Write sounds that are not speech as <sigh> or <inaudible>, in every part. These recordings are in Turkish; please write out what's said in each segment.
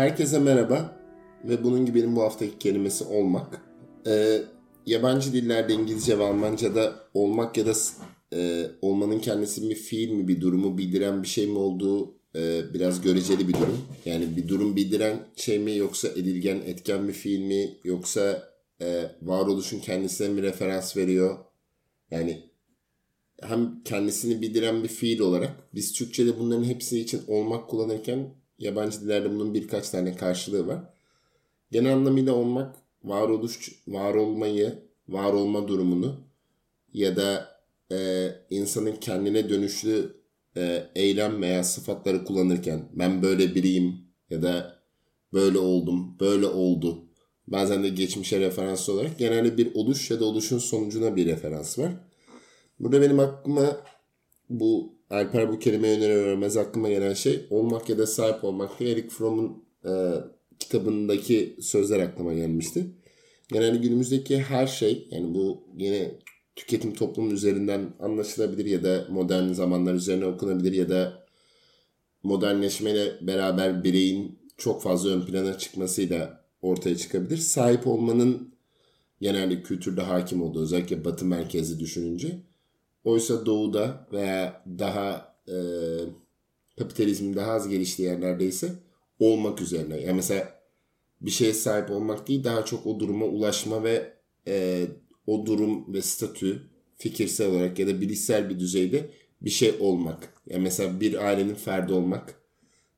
Herkese merhaba ve bunun gibi benim bu haftaki kelimesi olmak. Ee, yabancı dillerde İngilizce ve Almanca'da olmak ya da e, olmanın kendisi bir fiil mi, bir durumu bildiren bir şey mi olduğu e, biraz göreceli bir durum. Yani bir durum bildiren şey mi yoksa edilgen, etken bir fiil mi yoksa e, varoluşun kendisine mi referans veriyor? Yani hem kendisini bildiren bir fiil olarak biz Türkçe'de bunların hepsi için olmak kullanırken yabancı dillerde bunun birkaç tane karşılığı var. Genel anlamıyla olmak varoluş, var olmayı, var olma durumunu ya da e, insanın kendine dönüşlü e, eylem veya sıfatları kullanırken ben böyle biriyim ya da böyle oldum, böyle oldu. Bazen de geçmişe referans olarak genelde bir oluş ya da oluşun sonucuna bir referans var. Burada benim aklıma bu Alper bu kelime önerir vermez aklıma gelen şey olmak ya da sahip olmak diye Eric Fromm'un e, kitabındaki sözler aklıma gelmişti. Genelde günümüzdeki her şey yani bu yine tüketim toplumu üzerinden anlaşılabilir ya da modern zamanlar üzerine okunabilir ya da modernleşmeyle beraber bireyin çok fazla ön plana çıkmasıyla ortaya çıkabilir. Sahip olmanın genelde kültürde hakim olduğu özellikle batı merkezli düşününce oysa doğuda veya daha e, kapitalizmin daha az geliştiği yerlerde ise olmak üzerine. Yani mesela bir şeye sahip olmak değil daha çok o duruma ulaşma ve e, o durum ve statü fikirsel olarak ya da bilişsel bir düzeyde bir şey olmak. Yani mesela bir ailenin ferdi olmak,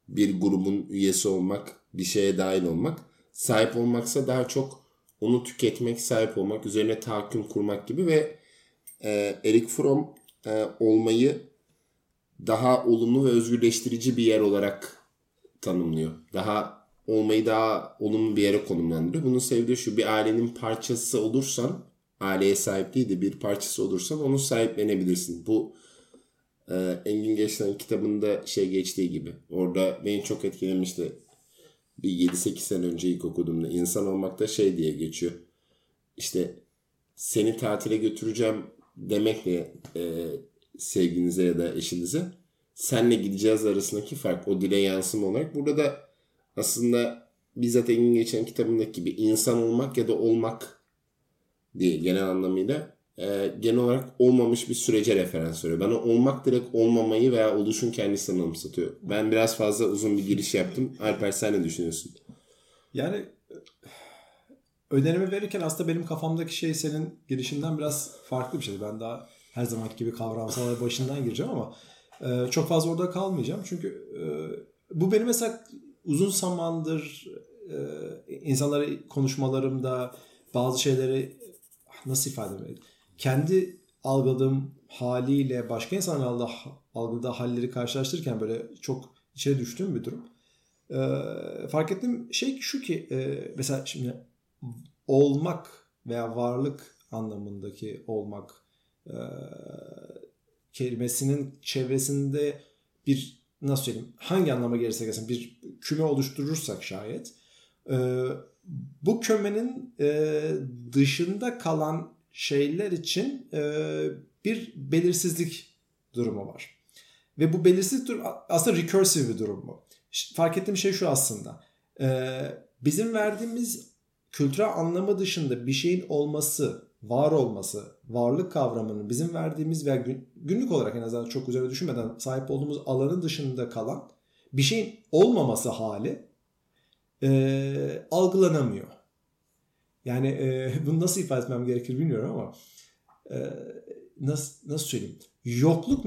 bir grubun üyesi olmak, bir şeye dahil olmak. Sahip olmaksa daha çok onu tüketmek, sahip olmak, üzerine tahakküm kurmak gibi ve e, Eric Fromm e, olmayı daha olumlu ve özgürleştirici bir yer olarak tanımlıyor. Daha olmayı daha olumlu bir yere konumlandırıyor. Bunun sebebi şu bir ailenin parçası olursan aileye sahip değil de bir parçası olursan onu sahiplenebilirsin. Bu e, Engin Geçten kitabında şey geçtiği gibi. Orada beni çok etkilemişti. Bir 7-8 sene önce ilk okuduğumda insan olmakta şey diye geçiyor. İşte seni tatile götüreceğim demekle e, sevginize ya da eşinize senle gideceğiz arasındaki fark o dile yansıma olarak burada da aslında bizzat Engin geçen kitabındaki gibi insan olmak ya da olmak diye genel anlamıyla e, genel olarak olmamış bir sürece referans veriyor. Bana olmak direkt olmamayı veya oluşun kendisini anımsatıyor. Ben biraz fazla uzun bir giriş yaptım. Alper sen ne düşünüyorsun? Yani önerimi verirken aslında benim kafamdaki şey senin girişinden biraz farklı bir şey. Ben daha her zamanki gibi kavramsal başından gireceğim ama e, çok fazla orada kalmayacağım. Çünkü e, bu benim mesela uzun zamandır e, insanlara konuşmalarımda bazı şeyleri nasıl ifade edeyim? Kendi algıladığım haliyle başka insanlarla algıladığı halleri karşılaştırırken böyle çok içine düştüğüm bir durum. Ee, fark ettiğim şey şu ki e, mesela şimdi olmak veya varlık anlamındaki olmak e, kelimesinin çevresinde bir nasıl söyleyeyim hangi anlama gelirse gelsin bir küme oluşturursak şayet e, bu kümenin e, dışında kalan şeyler için e, bir belirsizlik durumu var. Ve bu belirsizlik durum aslında recursive bir durum bu. Fark ettiğim şey şu aslında. E, bizim verdiğimiz kültürel anlamı dışında bir şeyin olması, var olması, varlık kavramının bizim verdiğimiz veya günlük olarak en azından çok üzerine düşünmeden sahip olduğumuz alanın dışında kalan bir şeyin olmaması hali e, algılanamıyor. Yani e, <laughs> bunu nasıl ifade etmem gerekir bilmiyorum ama e, nasıl, nasıl söyleyeyim? Yokluk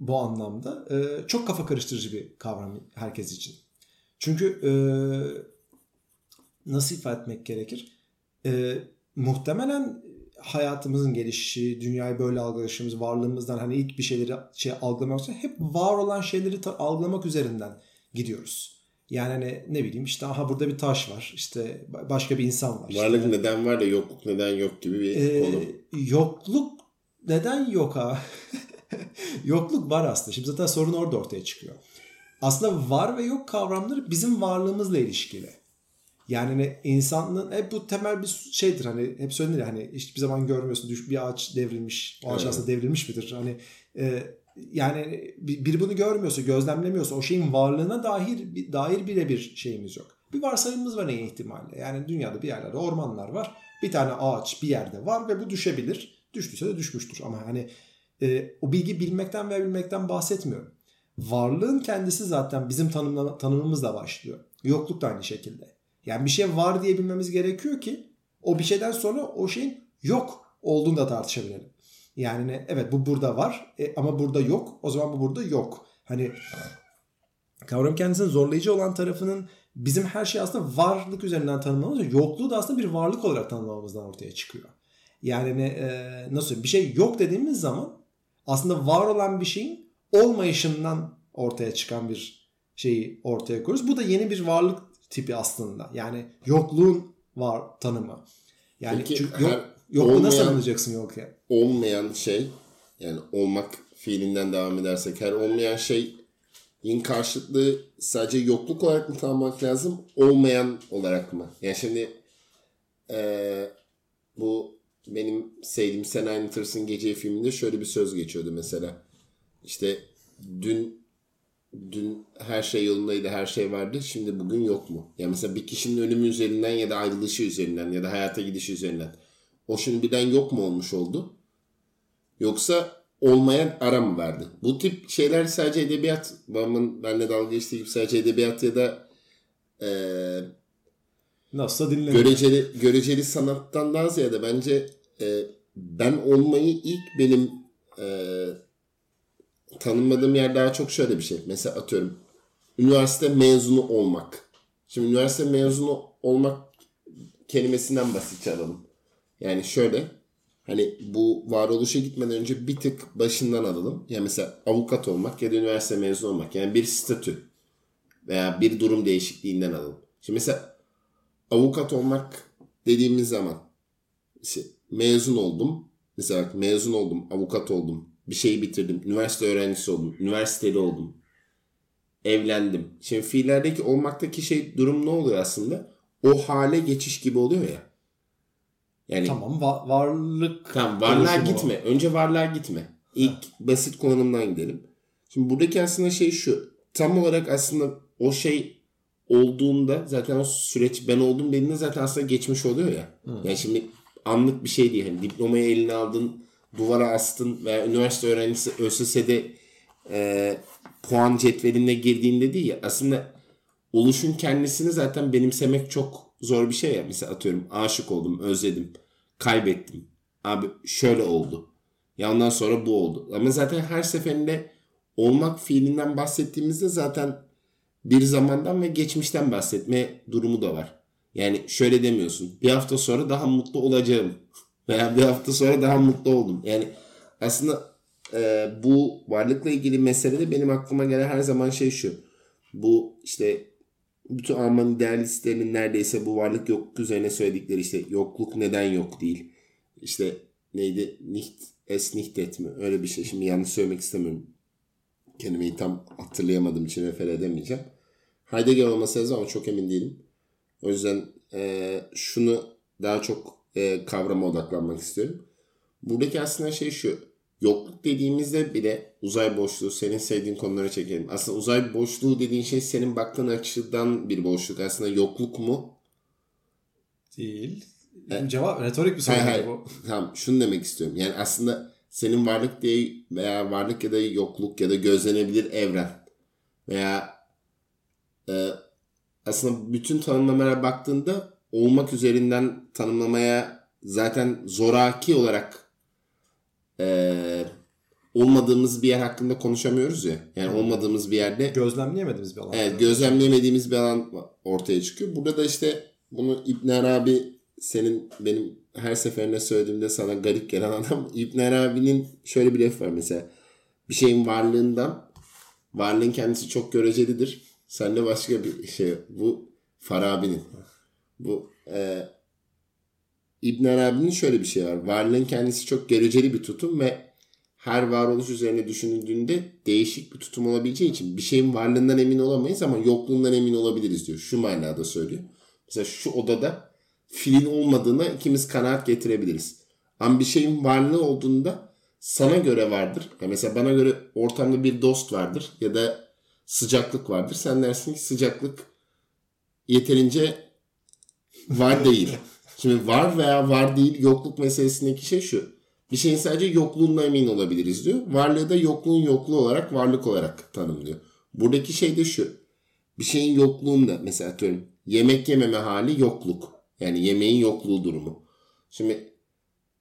bu anlamda e, çok kafa karıştırıcı bir kavram herkes için. Çünkü e, nasıl ifade etmek gerekir? E, muhtemelen hayatımızın gelişi, dünyayı böyle algılayışımız, varlığımızdan hani ilk bir şeyleri şey algılamak için hep var olan şeyleri algılamak üzerinden gidiyoruz. Yani hani ne bileyim işte aha burada bir taş var. işte başka bir insan var. Varlık işte. neden var da yokluk neden yok gibi bir ee, konu. Yokluk neden yok ha? <laughs> yokluk var aslında. Şimdi zaten sorun orada ortaya çıkıyor. Aslında var ve yok kavramları bizim varlığımızla ilişkili. Yani hani insanlığın hep bu temel bir şeydir hani hep söylenir hani hiçbir zaman görmüyorsun düş bir ağaç devrilmiş o ağaç evet. aslında devrilmiş midir hani e, yani biri bunu görmüyorsa gözlemlemiyorsa o şeyin varlığına dair dair birebir şeyimiz yok. Bir varsayımımız var en ihtimalle. Yani dünyada bir yerlerde ormanlar var. Bir tane ağaç bir yerde var ve bu düşebilir. Düştüyse de düşmüştür. Ama hani e, o bilgi bilmekten ve bilmekten bahsetmiyorum. Varlığın kendisi zaten bizim tanımla, tanımımızla başlıyor. Yokluk da aynı şekilde. Yani bir şey var diye bilmemiz gerekiyor ki o bir şeyden sonra o şeyin yok olduğunu da tartışabilelim. Yani evet bu burada var e, ama burada yok. O zaman bu burada yok. Hani kavram kendisinin zorlayıcı olan tarafının bizim her şey aslında varlık üzerinden tanımlamamız yokluğu da aslında bir varlık olarak tanımlamamızdan ortaya çıkıyor. Yani ne, e, nasıl bir şey yok dediğimiz zaman aslında var olan bir şeyin olmayışından ortaya çıkan bir şeyi ortaya koyuyoruz. Bu da yeni bir varlık tipi aslında. Yani yokluğun var tanımı. Yani Peki, çünkü yok, yokluğu nasıl olmayan- anlayacaksın yok ya? olmayan şey yani olmak fiilinden devam edersek her olmayan şeyin karşılığı sadece yokluk olarak mı tanımlamak lazım olmayan olarak mı? Yani şimdi eee, bu benim sevdiğim Sen Anlatırsın Gece filminde şöyle bir söz geçiyordu mesela. İşte dün dün her şey yolundaydı, her şey vardı. Şimdi bugün yok mu? Yani mesela bir kişinin ölümü üzerinden ya da ayrılışı üzerinden ya da hayata gidişi üzerinden. O şimdi birden yok mu olmuş oldu? Yoksa olmayan ara mı verdi? Bu tip şeyler sadece edebiyat, babamın benimle dalga geçtiği gibi sadece edebiyat ya da eee Nasılsa dinlemiyor. göreceli, göreceli sanattan daha ziyade bence e, ben olmayı ilk benim e, tanımladığım yer daha çok şöyle bir şey. Mesela atıyorum üniversite mezunu olmak. Şimdi üniversite mezunu olmak kelimesinden basitçe alalım. Yani şöyle hani bu varoluşa gitmeden önce bir tık başından alalım. Yani mesela avukat olmak ya da üniversite mezunu olmak. Yani bir statü veya bir durum değişikliğinden alalım. Şimdi mesela avukat olmak dediğimiz zaman işte mezun oldum. Mesela mezun oldum, avukat oldum. Bir şeyi bitirdim. Üniversite öğrencisi oldum. Üniversiteli oldum. Evlendim. Şimdi fiillerdeki olmaktaki şey durum ne oluyor aslında? O hale geçiş gibi oluyor ya. Yani Tamam va- varlık. Tamam varlığa gitme. Önce varlığa gitme. İlk basit kullanımdan gidelim. Şimdi buradaki aslında şey şu. Tam olarak aslında o şey olduğunda zaten o süreç ben oldum dediğinde zaten aslında geçmiş oluyor ya. Yani şimdi anlık bir şey değil. Hani diplomayı eline aldın, duvara astın veya üniversite öğrencisi ÖSS'de e, puan cetveline girdiğinde değil ya. Aslında oluşun kendisini zaten benimsemek çok zor bir şey ya. Mesela atıyorum aşık oldum, özledim, kaybettim. Abi şöyle oldu. Ya ondan sonra bu oldu. Ama zaten her seferinde olmak fiilinden bahsettiğimizde zaten bir zamandan ve geçmişten bahsetme durumu da var. Yani şöyle demiyorsun. Bir hafta sonra daha mutlu olacağım. Veya bir hafta sonra daha mutlu oldum. Yani aslında e, bu varlıkla ilgili meselede benim aklıma gelen her zaman şey şu. Bu işte bütün Alman idealistlerinin neredeyse bu varlık yokluk üzerine söyledikleri işte yokluk neden yok değil. İşte neydi? Nicht es nicht et mi? Öyle bir şey. Şimdi yanlış söylemek istemiyorum. Kelimeyi tam hatırlayamadığım için refer edemeyeceğim. Heidegger olması lazım ama çok emin değilim. O yüzden e, şunu daha çok e, kavrama odaklanmak istiyorum. Buradaki aslında şey şu. Yokluk dediğimizde bile uzay boşluğu senin sevdiğin konulara çekelim. Aslında uzay boşluğu dediğin şey senin baktığın açıdan bir boşluk. Aslında yokluk mu? Değil. Cevap retorik bir soru bu. <laughs> Tamam şunu demek istiyorum. Yani aslında senin varlık diye veya varlık ya da yokluk ya da gözlenebilir evren veya e, aslında bütün tanımlamalara baktığında olmak üzerinden tanımlamaya zaten zoraki olarak e, olmadığımız bir yer hakkında konuşamıyoruz ya. Yani olmadığımız bir yerde Gözlemleyemediğimiz bir alan. Evet gözlemleyemediğimiz bir alan ortaya çıkıyor. Burada da işte bunu İbn Arabi senin benim her seferinde söylediğimde sana garip gelen <laughs> adam İbn Arabi'nin şöyle bir lafı var mesela. Bir şeyin varlığından varlığın kendisi çok görecelidir. Sende başka bir şey. Bu Farabi'nin. Bu e, İbn Arabi'nin şöyle bir şey var. Varlığın kendisi çok göreceli bir tutum ve her varoluş üzerine düşünüldüğünde değişik bir tutum olabileceği için bir şeyin varlığından emin olamayız ama yokluğundan emin olabiliriz diyor. Şu manada söylüyor. Mesela şu odada filin olmadığına ikimiz kanaat getirebiliriz. Ama bir şeyin varlığı olduğunda sana göre vardır. Ya mesela bana göre ortamda bir dost vardır ya da sıcaklık vardır. Sen dersin ki sıcaklık yeterince var değil. Şimdi var veya var değil yokluk meselesindeki şey şu. Bir şeyin sadece yokluğundan emin olabiliriz diyor. Varlığı da yokluğun yokluğu olarak varlık olarak tanımlıyor. Buradaki şey de şu. Bir şeyin yokluğunda mesela atıyorum yemek yememe hali yokluk. Yani yemeğin yokluğu durumu. Şimdi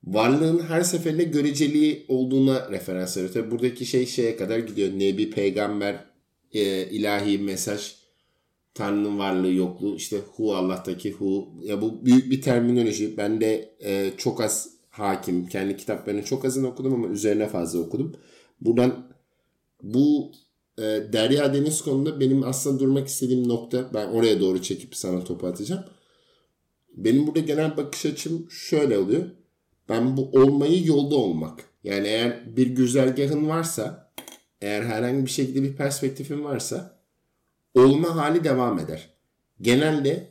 varlığın her seferinde göreceliği olduğuna referans veriyor. Tabi buradaki şey şeye kadar gidiyor. Nebi, peygamber, e, ilahi mesaj, Tanrı'nın varlığı, yokluğu, işte hu Allah'taki hu. Ya bu büyük bir terminoloji. Ben de e, çok az hakim. Kendi kitaplarını çok azını okudum ama üzerine fazla okudum. Buradan bu e, Derya Deniz konuda benim aslında durmak istediğim nokta ben oraya doğru çekip sana topu atacağım. Benim burada genel bakış açım şöyle oluyor. Ben bu olmayı yolda olmak. Yani eğer bir güzergahın varsa, eğer herhangi bir şekilde bir perspektifin varsa olma hali devam eder. Genelde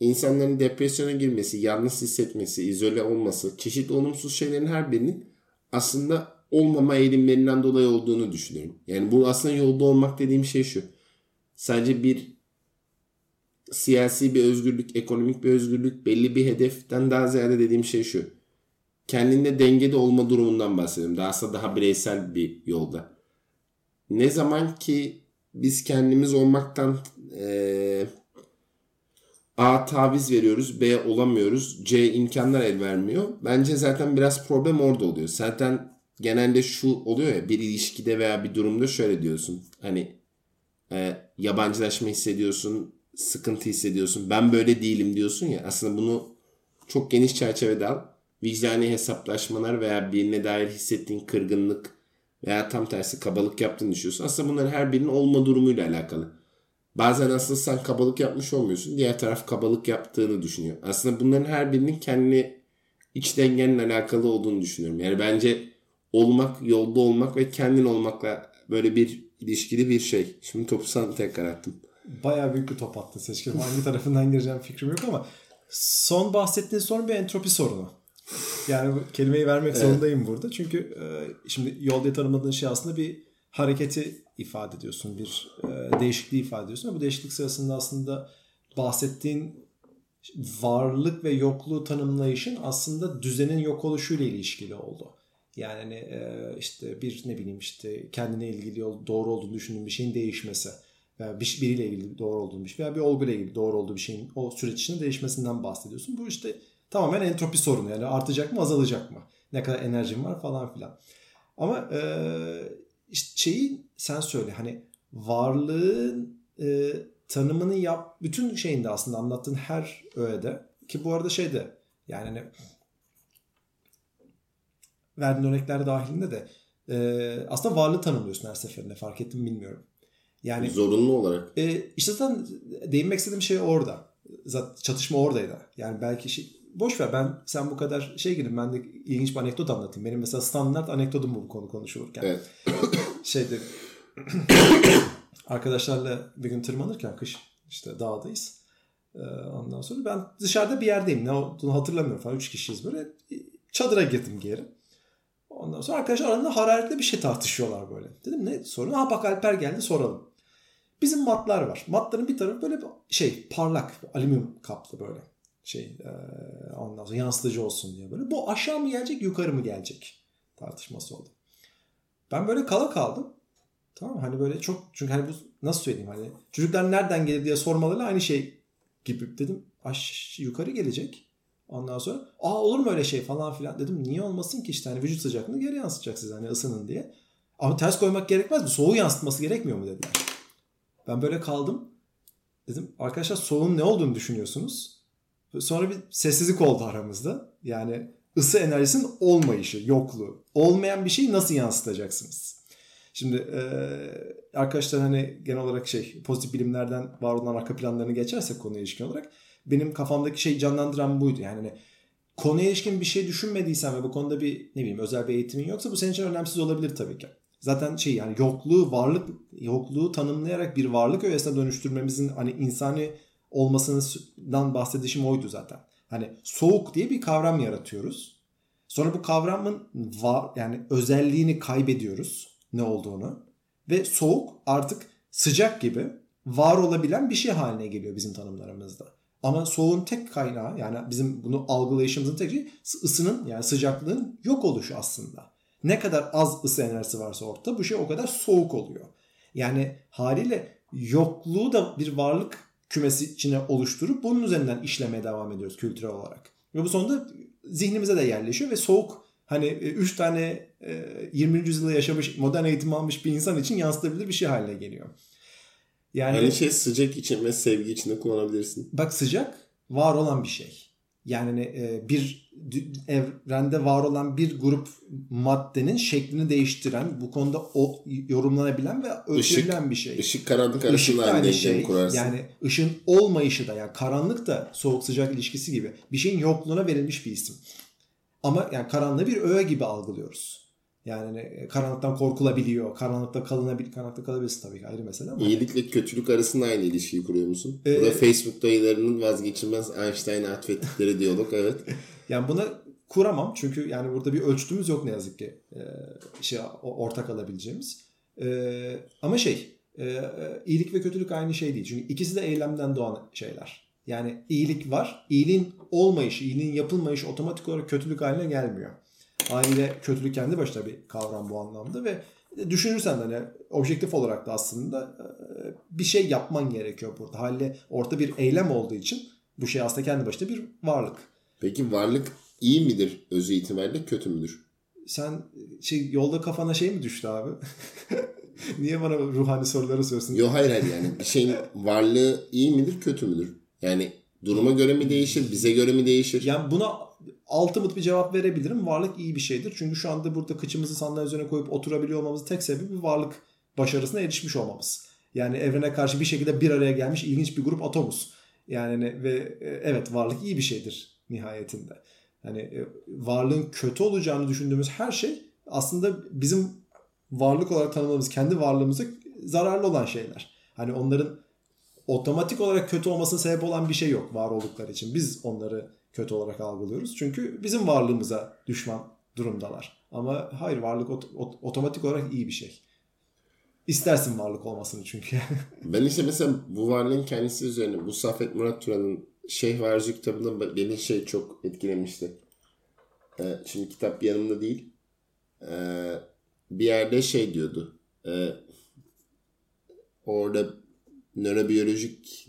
insanların depresyona girmesi, yalnız hissetmesi, izole olması, çeşitli olumsuz şeylerin her birinin aslında olmama eğilimlerinden dolayı olduğunu düşünüyorum. Yani bu aslında yolda olmak dediğim şey şu. Sadece bir siyasi bir özgürlük, ekonomik bir özgürlük, belli bir hedeften daha ziyade dediğim şey şu. Kendinde dengede olma durumundan bahsediyorum. Daha aslında daha bireysel bir yolda. Ne zaman ki biz kendimiz olmaktan e, A taviz veriyoruz, B olamıyoruz, C imkanlar el vermiyor. Bence zaten biraz problem orada oluyor. Zaten genelde şu oluyor ya bir ilişkide veya bir durumda şöyle diyorsun. Hani e, yabancılaşma hissediyorsun, sıkıntı hissediyorsun. Ben böyle değilim diyorsun ya. Aslında bunu çok geniş çerçevede al. Vicdani hesaplaşmalar veya birine dair hissettiğin kırgınlık veya tam tersi kabalık yaptığını düşünüyorsun. Aslında bunların her birinin olma durumuyla alakalı. Bazen aslında sen kabalık yapmış olmuyorsun. Diğer taraf kabalık yaptığını düşünüyor. Aslında bunların her birinin kendi iç dengenin alakalı olduğunu düşünüyorum. Yani bence olmak, yolda olmak ve kendin olmakla böyle bir ilişkili bir şey. Şimdi topu sana tekrar attım. Bayağı büyük bir top attın seçkin. Hangi tarafından gireceğim fikrim yok ama son bahsettiğin sorun bir entropi sorunu. Yani bu kelimeyi vermek evet. zorundayım burada. Çünkü e, şimdi yol diye tanımladığın şey aslında bir hareketi ifade ediyorsun. Bir e, değişikliği ifade ediyorsun. Bu değişiklik sırasında aslında bahsettiğin varlık ve yokluğu tanımlayışın aslında düzenin yok oluşuyla ilişkili oldu. Yani hani, e, işte bir ne bileyim işte kendine ilgili doğru olduğunu düşündüğün bir şeyin değişmesi veya bir, biriyle ilgili doğru olduğunu bir şey veya bir olguyla ilgili doğru olduğu bir şeyin o süreç içinde değişmesinden bahsediyorsun. Bu işte tamamen entropi sorunu yani artacak mı azalacak mı? Ne kadar enerjim var falan filan. Ama e, işte şeyi sen söyle hani varlığın e, tanımını yap bütün şeyinde aslında anlattığın her öğede ki bu arada şey de yani hani verdiğin örnekler dahilinde de e, aslında varlığı tanımlıyorsun her seferinde fark ettim bilmiyorum. Yani zorunlu olarak. E, işte zaten değinmek istediğim şey orada. Zaten çatışma oradaydı. Yani belki şey, boş ver ben sen bu kadar şey gidin ben de ilginç bir anekdot anlatayım. Benim mesela standart anekdotum bu, bu konu konuşulurken. Evet. <coughs> Şeyde <coughs> arkadaşlarla bir gün tırmanırken kış işte dağdayız. Ee, ondan sonra ben dışarıda bir yerdeyim. Ne olduğunu hatırlamıyorum falan. Üç kişiyiz böyle. Çadıra girdim geri. Ondan sonra arkadaşlar aralarında hararetli bir şey tartışıyorlar böyle. Dedim ne sorun? Ha bak Alper geldi soralım. Bizim matlar var. Matların bir tarafı böyle şey parlak alüminyum kaplı böyle şey e, ondan sonra yansıtıcı olsun diye böyle. Bu aşağı mı gelecek yukarı mı gelecek tartışması oldu. Ben böyle kala kaldım. Tamam hani böyle çok çünkü hani bu nasıl söyleyeyim hani çocuklar nereden gelir diye sormalarıyla aynı şey gibi dedim. Aş yukarı gelecek. Ondan sonra aa olur mu öyle şey falan filan dedim. Niye olmasın ki işte hani vücut sıcaklığını geri yansıtacak size hani ısının diye. Ama ters koymak gerekmez mi? Soğuğu yansıtması gerekmiyor mu dediler. Ben böyle kaldım. Dedim arkadaşlar soğuğun ne olduğunu düşünüyorsunuz? Sonra bir sessizlik oldu aramızda. Yani ısı enerjisinin olmayışı, yokluğu. Olmayan bir şeyi nasıl yansıtacaksınız? Şimdi e, arkadaşlar hani genel olarak şey pozitif bilimlerden var olan arka planlarını geçersek konuya ilişkin olarak benim kafamdaki şey canlandıran buydu. Yani hani konuya ilişkin bir şey düşünmediysen ve bu konuda bir ne bileyim özel bir eğitimin yoksa bu senin için önemsiz olabilir tabii ki. Zaten şey yani yokluğu varlık yokluğu tanımlayarak bir varlık öğesine dönüştürmemizin hani insani olmasından bahsedişim oydu zaten. Hani soğuk diye bir kavram yaratıyoruz. Sonra bu kavramın var yani özelliğini kaybediyoruz ne olduğunu ve soğuk artık sıcak gibi var olabilen bir şey haline geliyor bizim tanımlarımızda. Ama soğuğun tek kaynağı yani bizim bunu algılayışımızın tek şeyi ısının yani sıcaklığın yok oluşu aslında. Ne kadar az ısı enerjisi varsa ortada bu şey o kadar soğuk oluyor. Yani haliyle yokluğu da bir varlık kümesi içine oluşturup bunun üzerinden işlemeye devam ediyoruz kültürel olarak. Ve bu sonunda zihnimize de yerleşiyor ve soğuk hani 3 e, tane 20. E, yüzyılda yaşamış modern eğitim almış bir insan için yansıtabilir bir şey haline geliyor. Yani Aynı şey sıcak için ve sevgi için de kullanabilirsin. Bak sıcak var olan bir şey. Yani e, bir evrende var olan bir grup maddenin şeklini değiştiren, bu konuda o yorumlanabilen ve ölçülebilen bir şey. Işık karanlık arasında aynı şey. kurarsın. Yani ışın olmayışı da yani karanlık da soğuk sıcak ilişkisi gibi bir şeyin yokluğuna verilmiş bir isim. Ama yani karanlığı bir öğe gibi algılıyoruz. Yani hani, e, karanlıktan korkulabiliyor. Karanlıkta kalınabil karanlıkta kalabilirsin tabii ki ayrı mesele ama. İyilikle kötülük arasında aynı ilişkiyi kuruyor musun? Ee, Bu da Facebook dayılarının vazgeçilmez Einstein'a atfettikleri diyalog evet. <laughs> yani buna kuramam çünkü yani burada bir ölçütümüz yok ne yazık ki ee, şey ortak alabileceğimiz. Ee, ama şey e, iyilik ve kötülük aynı şey değil. Çünkü ikisi de eylemden doğan şeyler. Yani iyilik var. İyiliğin olmayışı, iyiliğin yapılmayışı otomatik olarak kötülük haline gelmiyor. Haliyle kötülük kendi başına bir kavram bu anlamda ve düşünürsen de hani objektif olarak da aslında e, bir şey yapman gerekiyor burada. Haliyle orta bir eylem olduğu için bu şey aslında kendi başına bir varlık. Peki varlık iyi midir özü itibariyle kötü müdür? Sen şey yolda kafana şey mi düştü abi? <laughs> Niye bana ruhani soruları soruyorsun? Yok hayır hayır yani bir şeyin varlığı iyi midir kötü müdür? Yani duruma göre mi değişir bize göre mi değişir? Yani buna ultimate bir cevap verebilirim. Varlık iyi bir şeydir. Çünkü şu anda burada kıçımızı sandalye üzerine koyup oturabiliyor olmamızın tek sebebi varlık başarısına erişmiş olmamız. Yani evrene karşı bir şekilde bir araya gelmiş ilginç bir grup atomuz. Yani ve e, evet varlık iyi bir şeydir nihayetinde. Hani varlığın kötü olacağını düşündüğümüz her şey aslında bizim varlık olarak tanımladığımız kendi varlığımıza zararlı olan şeyler. Hani onların otomatik olarak kötü olmasına sebep olan bir şey yok var oldukları için. Biz onları kötü olarak algılıyoruz. Çünkü bizim varlığımıza düşman durumdalar. Ama hayır varlık ot- ot- otomatik olarak iyi bir şey. İstersin varlık olmasını çünkü. <laughs> ben işte mesela bu varlığın kendisi üzerine bu Safet Murat Turan'ın Şeyh Varcı kitabında beni şey çok etkilemişti. Ee, şimdi kitap yanımda değil. Ee, bir yerde şey diyordu. Ee, orada nörobiyolojik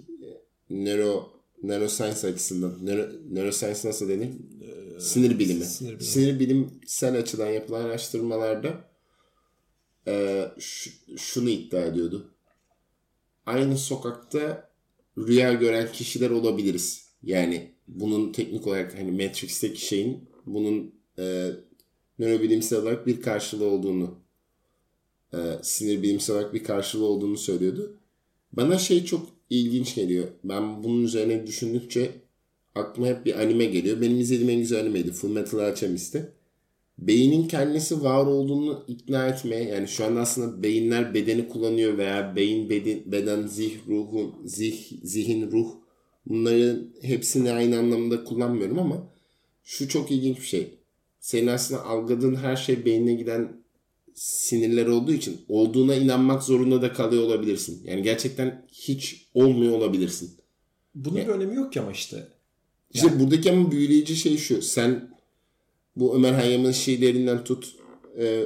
nöro neuroscience açısından neuro, neuroscience nasıl denir? Ee, sinir bilimi. Sinir, bilimi. sinir bilimsel açıdan yapılan araştırmalarda e, şunu iddia ediyordu. Aynı sokakta rüya gören kişiler olabiliriz. Yani bunun teknik olarak hani Matrix'teki şeyin bunun e, nörobilimsel olarak bir karşılığı olduğunu e, sinir bilimsel olarak bir karşılığı olduğunu söylüyordu. Bana şey çok ilginç geliyor. Ben bunun üzerine düşündükçe aklıma hep bir anime geliyor. Benim izlediğim en güzel animeydi. Full Metal Alchemist'ti. Beynin kendisi var olduğunu ikna etmeye yani şu an aslında beyinler bedeni kullanıyor veya beyin beden, beden zih ruhun zih zihin ruh bunların hepsini aynı anlamda kullanmıyorum ama şu çok ilginç bir şey. Senin aslında algıladığın her şey beynine giden sinirler olduğu için olduğuna inanmak zorunda da kalıyor olabilirsin. Yani gerçekten hiç olmuyor olabilirsin. Bunun yani, bir önemi yok ki ama işte. İşte yani. buradaki ama büyüleyici şey şu. Sen bu Ömer Hayyam'ın şiirlerinden tut e,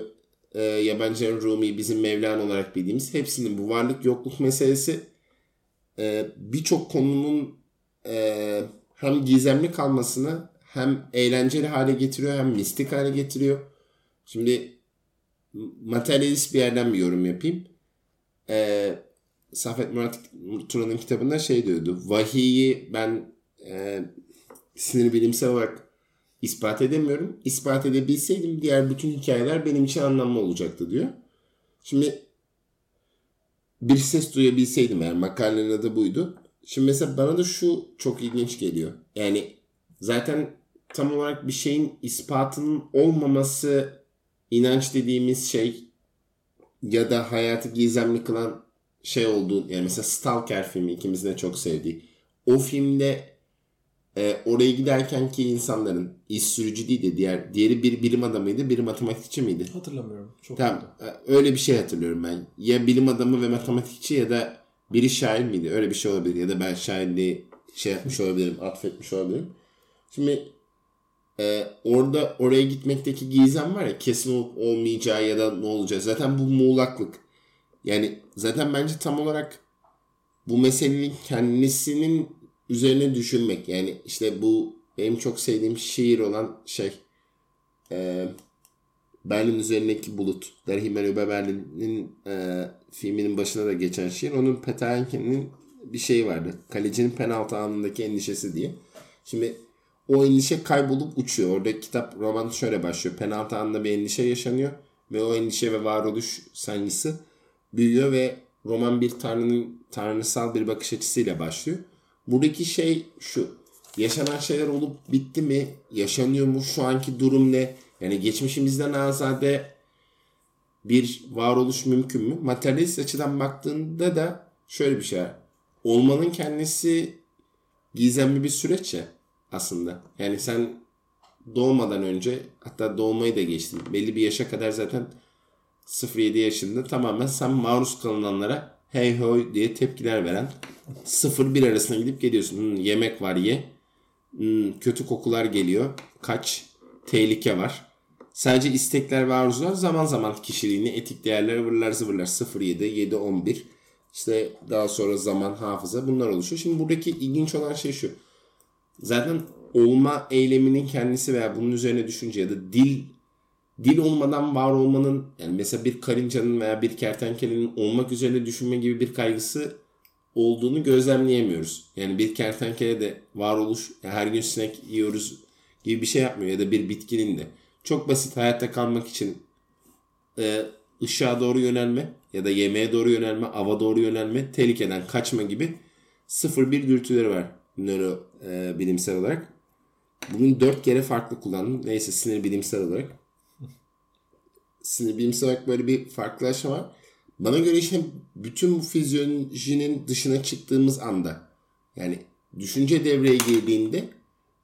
e, yabancı Rumi bizim Mevlana olarak bildiğimiz hepsinin bu varlık yokluk meselesi e, birçok konunun e, hem gizemli kalmasını hem eğlenceli hale getiriyor hem mistik hale getiriyor. Şimdi materyalist bir yerden bir yorum yapayım. Ee, Safet Murat Turan'ın kitabında şey diyordu. Vahiyi ben e, sinir bilimsel olarak ispat edemiyorum. İspat edebilseydim diğer bütün hikayeler benim için anlamlı olacaktı diyor. Şimdi bir ses duyabilseydim eğer makalenin adı buydu. Şimdi mesela bana da şu çok ilginç geliyor. Yani zaten tam olarak bir şeyin ispatının olmaması inanç dediğimiz şey ya da hayatı gizemli kılan şey olduğu yani mesela Stalker filmi ikimizin de çok sevdiği. O filmde e, oraya giderken ki insanların iş sürücü değil de diğer diğeri bir bilim adamıydı, biri matematikçi miydi? Hatırlamıyorum. Çok tamam. Oldu. Öyle bir şey hatırlıyorum ben. Ya bilim adamı ve matematikçi ya da biri şair miydi? Öyle bir şey olabilir. Ya da ben şairliği şey yapmış olabilirim. Atfetmiş olabilirim. Şimdi e, orada oraya gitmekteki gizem var ya kesin olup olmayacağı ya da ne olacağı. Zaten bu muğlaklık. Yani zaten bence tam olarak bu meselenin kendisinin üzerine düşünmek. Yani işte bu benim çok sevdiğim şiir olan şey e, Berlin üzerindeki bulut. Der Himmel über Berlin'in e, filminin başına da geçen şiir. Onun Peterhenke'nin bir şeyi vardı. Kalecinin penaltı anındaki endişesi diye. Şimdi o endişe kaybolup uçuyor. Orada kitap roman şöyle başlıyor. Penaltı anında bir endişe yaşanıyor. Ve o endişe ve varoluş sancısı büyüyor ve roman bir tanrının tanrısal bir bakış açısıyla başlıyor. Buradaki şey şu. Yaşanan şeyler olup bitti mi? Yaşanıyor mu? Şu anki durum ne? Yani geçmişimizden azade bir varoluş mümkün mü? Materyalist açıdan baktığında da şöyle bir şey. Olmanın kendisi gizemli bir süreç ya aslında. Yani sen doğmadan önce hatta doğmayı da geçtin. Belli bir yaşa kadar zaten 0-7 yaşında tamamen sen maruz kalınanlara hey hoy diye tepkiler veren 0-1 arasına gidip geliyorsun. Hmm, yemek var ye. Hmm, kötü kokular geliyor. Kaç. Tehlike var. Sadece istekler ve arzular zaman zaman kişiliğini etik değerler vırlar zıvırlar 0-7, 7-11 işte daha sonra zaman hafıza bunlar oluşuyor. Şimdi buradaki ilginç olan şey şu. Zaten olma eyleminin kendisi veya bunun üzerine düşünce ya da dil dil olmadan var olmanın yani mesela bir karıncanın veya bir kertenkelenin olmak üzerine düşünme gibi bir kaygısı olduğunu gözlemleyemiyoruz. Yani bir kertenkele de varoluş her gün sinek yiyoruz gibi bir şey yapmıyor ya da bir bitkinin de. Çok basit hayatta kalmak için e, ışığa doğru yönelme ya da yemeğe doğru yönelme, ava doğru yönelme, tehlikeden kaçma gibi sıfır bir dürtüleri var nöro e, bilimsel olarak. Bugün dört kere farklı kullandım. Neyse sinir bilimsel olarak. Sinir bilimsel olarak böyle bir farklılaşma var. Bana göre işte bütün bu fizyolojinin dışına çıktığımız anda yani düşünce devreye girdiğinde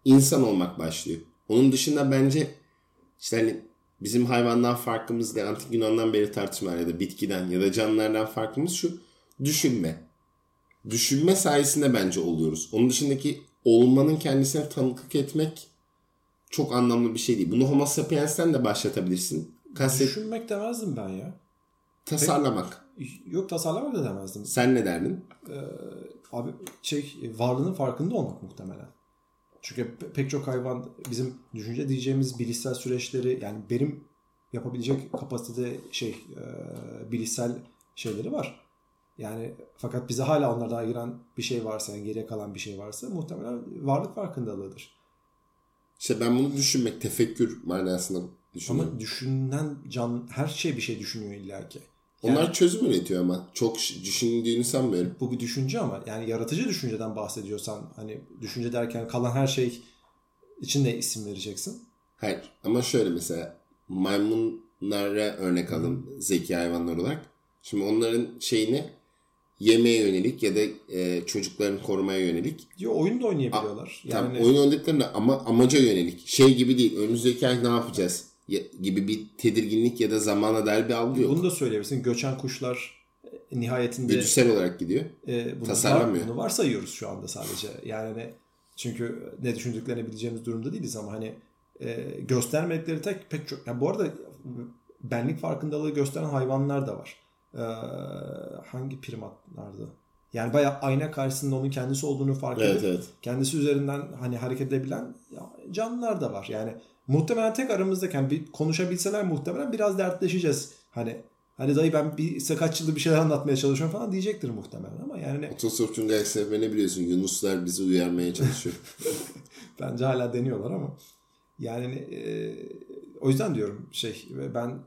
insan olmak başlıyor. Onun dışında bence işte hani bizim hayvandan farkımız ne? Antik Yunan'dan beri tartışmalar ya da bitkiden ya da canlılardan farkımız şu. Düşünme. Düşünme sayesinde bence oluyoruz. Onun dışındaki olmanın kendisine tanıklık etmek çok anlamlı bir şey değil. Bunu Homo sapiens'ten de başlatabilirsin. Kastet... Düşünmek demezdim ben ya. Tasarlamak. Yok tasarlamak da demezdim. Sen ne derdin? Ee, abi şey varlığının farkında olmak muhtemelen. Çünkü pek çok hayvan bizim düşünce diyeceğimiz bilişsel süreçleri yani benim yapabilecek kapasitede şey e, bilişsel şeyleri var. Yani fakat bize hala onlardan ayıran bir şey varsa yani geriye kalan bir şey varsa muhtemelen varlık farkındalığıdır. İşte ben bunu düşünmek, tefekkür manasında düşünüyorum. Ama düşünen can her şey bir şey düşünüyor illaki. Yani, Onlar çözüm üretiyor ama çok düşündüğünü sanmıyorum. Bu bir düşünce ama yani yaratıcı düşünceden bahsediyorsan hani düşünce derken kalan her şey için de isim vereceksin. Hayır ama şöyle mesela maymunlara örnek alın zeki hayvanlar olarak. Şimdi onların şeyini yemeye yönelik ya da e, çocuklarını korumaya yönelik. Yo oyun da oynayabiliyorlar. A, yani... Tamam oyun oynadıklarında ama amaca yönelik. Şey gibi değil. Önümüzdeki ay ne yapacağız? gibi bir tedirginlik ya da zamana dair bir algı yok. Bunu da söyleyebilirsin. Göçen kuşlar e, nihayetinde güdüsel olarak gidiyor. E, bunu Tasarlamıyor. Var, bunu varsayıyoruz şu anda sadece. Yani çünkü ne düşündüklerini bileceğimiz durumda değiliz ama hani e, göstermedikleri tek pek çok yani bu arada benlik farkındalığı gösteren hayvanlar da var. E, hangi primatlardı? Yani bayağı ayna karşısında onun kendisi olduğunu fark evet, edip evet. kendisi üzerinden hani hareket edebilen canlılar da var. Yani muhtemelen tek aramızdayken bir konuşabilseler muhtemelen biraz dertleşeceğiz. Hani hani dayı ben bir kaç yıldır bir şeyler anlatmaya çalışıyorum falan diyecektir muhtemelen ama yani. Otostopçunun gayet sevmeni biliyorsun. Yunuslar bizi uyarmaya çalışıyor. <laughs> Bence hala deniyorlar ama. Yani e, o yüzden diyorum şey ben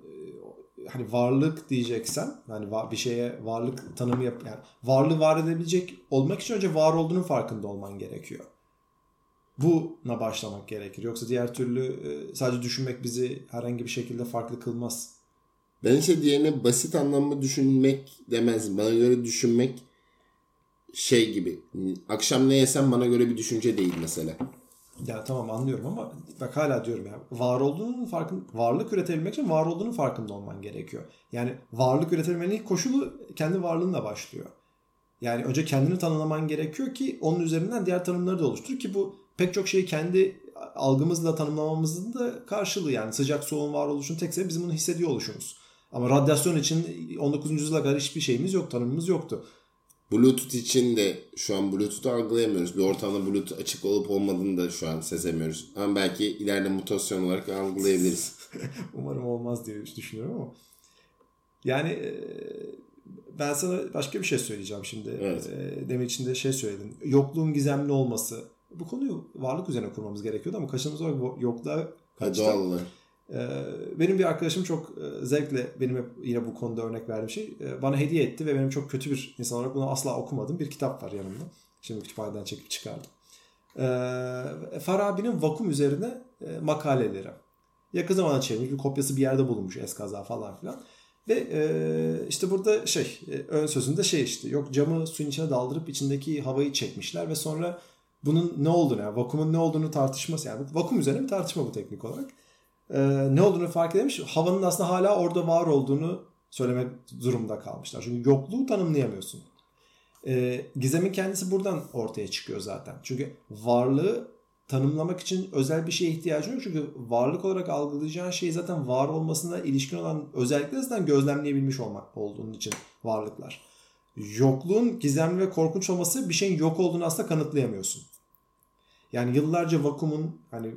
hani varlık diyeceksen hani bir şeye varlık tanımı yap yani varlığı var edebilecek olmak için önce var olduğunun farkında olman gerekiyor buna başlamak gerekir. Yoksa diğer türlü e, sadece düşünmek bizi herhangi bir şekilde farklı kılmaz. Ben ise diğerine basit anlamda düşünmek demezdim. Bana göre düşünmek şey gibi. Akşam ne yesem bana göre bir düşünce değil mesela. Ya tamam anlıyorum ama bak hala diyorum ya var olduğunun farkın varlık üretebilmek için var olduğunun farkında olman gerekiyor. Yani varlık üretebilmenin ilk koşulu kendi varlığınla başlıyor. Yani önce kendini tanımlaman gerekiyor ki onun üzerinden diğer tanımları da oluştur ki bu pek çok şeyi kendi algımızla tanımlamamızın da karşılığı yani sıcak soğuğun varoluşun tek sebebi bizim bunu hissediyor oluşumuz. Ama radyasyon için 19. yüzyıla kadar hiçbir şeyimiz yok, tanımımız yoktu. Bluetooth için de şu an Bluetooth'u algılayamıyoruz. Bir ortamda Bluetooth açık olup olmadığını da şu an sezemiyoruz. Ama belki ileride mutasyon olarak algılayabiliriz. <laughs> Umarım olmaz diye düşünüyorum ama. Yani ben sana başka bir şey söyleyeceğim şimdi. Evet. Demin içinde şey söyledin. Yokluğun gizemli olması. Bu konuyu varlık üzerine kurmamız gerekiyordu ama kaçınız olarak yokluğa kaçtı. Doğal olarak. Benim bir arkadaşım çok zevkle benim hep yine bu konuda örnek verdiğim şey bana hediye etti ve benim çok kötü bir insan olarak bunu asla okumadım. Bir kitap var yanımda. Şimdi kütüphaneden çekip çıkardım. Farabi'nin vakum üzerine makaleleri. Yakın zamanda çevrilmiş bir kopyası bir yerde bulunmuş eskaza falan filan. Ve işte burada şey ön sözünde şey işte yok camı suyun içine daldırıp içindeki havayı çekmişler ve sonra bunun ne olduğunu yani vakumun ne olduğunu tartışması yani vakum üzerine bir tartışma bu teknik olarak e, ne olduğunu fark edemiş. Havanın aslında hala orada var olduğunu söylemek durumda kalmışlar. Çünkü yokluğu tanımlayamıyorsun. E, gizemin kendisi buradan ortaya çıkıyor zaten. Çünkü varlığı tanımlamak için özel bir şeye ihtiyacın yok. Çünkü varlık olarak algılayacağın şey zaten var olmasına ilişkin olan özellikleri zaten gözlemleyebilmiş olmak olduğunun için varlıklar. Yokluğun gizemli ve korkunç olması bir şeyin yok olduğunu aslında kanıtlayamıyorsun. Yani yıllarca vakumun hani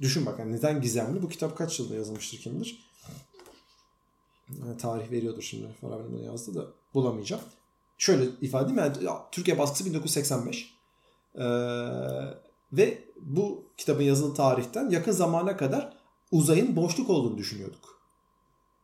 düşün bak hani neden gizemli? Bu kitap kaç yılda yazılmıştır kimdir? Yani tarih veriyordur şimdi. Farabi'nin bunu yazdı da bulamayacağım. Şöyle ifade edeyim. Yani, Türkiye baskısı 1985. Ee, ve bu kitabın yazılı tarihten yakın zamana kadar uzayın boşluk olduğunu düşünüyorduk.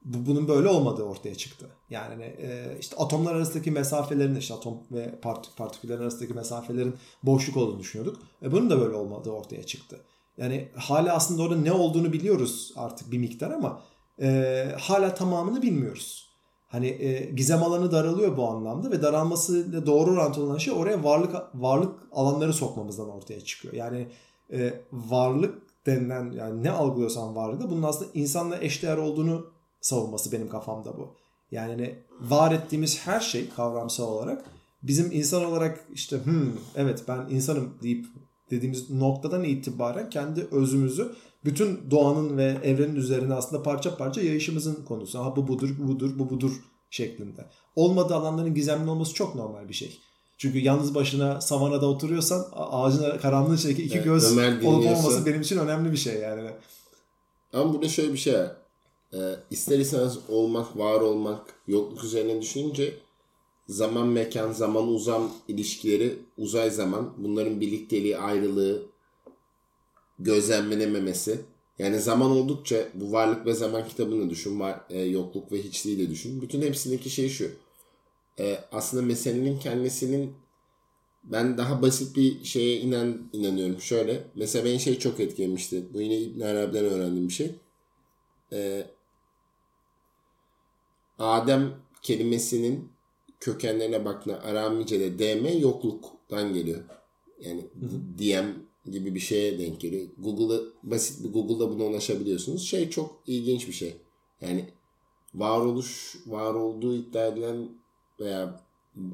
Bu, bunun böyle olmadığı ortaya çıktı. Yani e, işte atomlar arasındaki mesafelerin işte atom ve part, partiküller arasındaki mesafelerin boşluk olduğunu düşünüyorduk. E, bunun da böyle olmadığı ortaya çıktı. Yani hala aslında orada ne olduğunu biliyoruz artık bir miktar ama e, hala tamamını bilmiyoruz. Hani e, gizem alanı daralıyor bu anlamda ve daralmasıyla doğru orantılı olan şey oraya varlık varlık alanları sokmamızdan ortaya çıkıyor. Yani e, varlık denilen yani ne algılıyorsan varlığı bunun aslında insanla eşdeğer olduğunu savunması benim kafamda bu. Yani hani var ettiğimiz her şey kavramsal olarak bizim insan olarak işte hmm, evet ben insanım deyip dediğimiz noktadan itibaren kendi özümüzü bütün doğanın ve evrenin üzerine aslında parça parça yayışımızın konusu. Ha bu budur, bu budur, bu budur şeklinde. Olmadığı alanların gizemli olması çok normal bir şey. Çünkü yalnız başına savanada oturuyorsan ağacın karanlığın içindeki iki göz evet, olup olması benim için önemli bir şey yani. Ama burada şöyle bir şey var. Ee, ister istemez olmak, var olmak, yokluk üzerine düşününce zaman mekan, zaman uzam ilişkileri, uzay zaman, bunların birlikteliği, ayrılığı, gözlemlenememesi. Yani zaman oldukça bu varlık ve zaman kitabını düşün, var, e, yokluk ve hiçliği de düşün. Bütün hepsindeki şey şu. E, aslında meselenin kendisinin ben daha basit bir şeye inan inanıyorum. Şöyle, mesela beni şey çok etkilemişti. Bu yine İbn Arabi'den öğrendiğim bir şey. E, Adem kelimesinin kökenlerine baktığında Aramice'de DM yokluktan geliyor. Yani hı hı. DM gibi bir şeye denk geliyor. Google'da basit bir Google'da buna ulaşabiliyorsunuz. Şey çok ilginç bir şey. Yani varoluş, var olduğu iddia edilen veya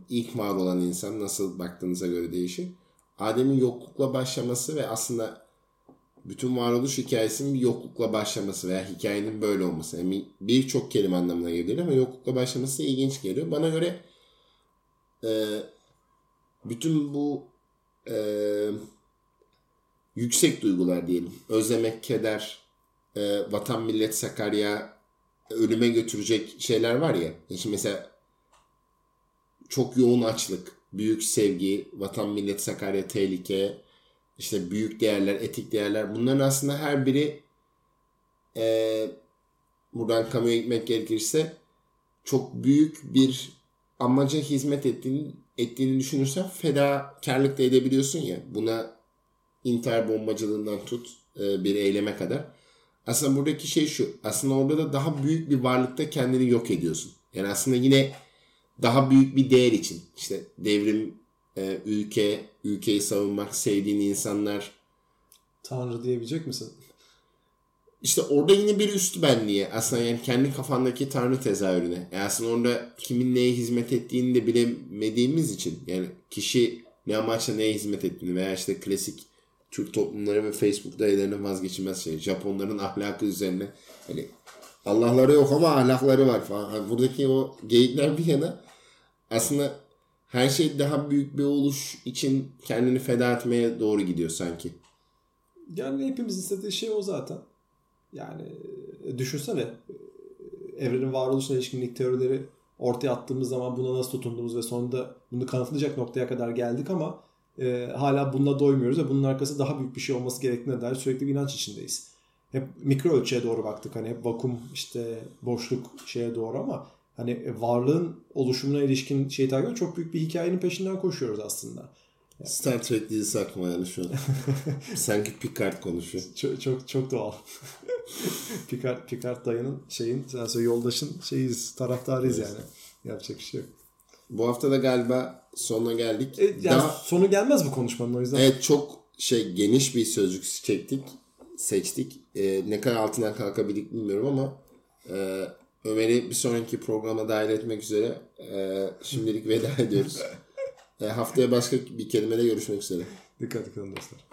ilk var olan insan nasıl baktığınıza göre değişir. Adem'in yoklukla başlaması ve aslında bütün varoluş hikayesinin bir yoklukla başlaması veya hikayenin böyle olması. Yani birçok kelime anlamına geliyor ama yoklukla başlaması ilginç geliyor. Bana göre e, bütün bu e, yüksek duygular diyelim. Özlemek, keder, e, vatan, millet, Sakarya ölüme götürecek şeyler var ya. Şimdi mesela çok yoğun açlık, büyük sevgi, vatan, millet, Sakarya, tehlike, işte büyük değerler, etik değerler bunların aslında her biri e, buradan kamuya gitmek gerekirse çok büyük bir amaca hizmet ettiğini, ettiğini düşünürsen fedakarlık da edebiliyorsun ya. Buna intihar bombacılığından tut e, bir eyleme kadar. Aslında buradaki şey şu. Aslında orada da daha büyük bir varlıkta kendini yok ediyorsun. Yani aslında yine daha büyük bir değer için. işte devrim, e, ülke, ülkeyi savunmak, sevdiğin insanlar. Tanrı diyebilecek misin? işte orada yine bir üst benliğe aslında yani kendi kafandaki tanrı tezahürüne. Yani aslında orada kimin neye hizmet ettiğini de bilemediğimiz için yani kişi ne amaçla neye hizmet ettiğini veya işte klasik Türk toplumları ve Facebook'ta ellerine vazgeçilmez şey. Japonların ahlakı üzerine hani Allah'ları yok ama ahlakları var falan. Hani buradaki o geyikler bir yana aslında her şey daha büyük bir oluş için kendini feda etmeye doğru gidiyor sanki. Yani hepimiz istediği şey o zaten. Yani e, düşünsene e, evrenin varoluşuna ilişkin ilk teorileri ortaya attığımız zaman buna nasıl tutunduğumuz ve sonunda bunu kanıtlayacak noktaya kadar geldik ama e, hala bununla doymuyoruz ve bunun arkası daha büyük bir şey olması gerektiğine dair sürekli bir inanç içindeyiz. Hep mikro ölçüye doğru baktık. Hani hep vakum işte boşluk şeye doğru ama hani varlığın oluşumuna ilişkin şey takip çok büyük bir hikayenin peşinden koşuyoruz aslında. Yani. Star Trek dizisi aklıma yani şu an. <laughs> Sanki Picard konuşuyor. Çok çok, çok doğal. <laughs> Picard, Picard dayının şeyin sen söyle yoldaşın şeyiz taraftarıyız evet. yani. Yapacak bir şey yok. Bu hafta da galiba sonuna geldik. E, yani Daha, sonu gelmez bu konuşmanın o yüzden. Evet çok şey geniş bir sözcük çektik, seçtik. E, ne kadar altından kalkabildik bilmiyorum ama e, Ömer'i bir sonraki programa dahil etmek üzere e, şimdilik veda ediyoruz. <laughs> e, haftaya başka bir kelimede görüşmek üzere. Dikkat edin dostlar.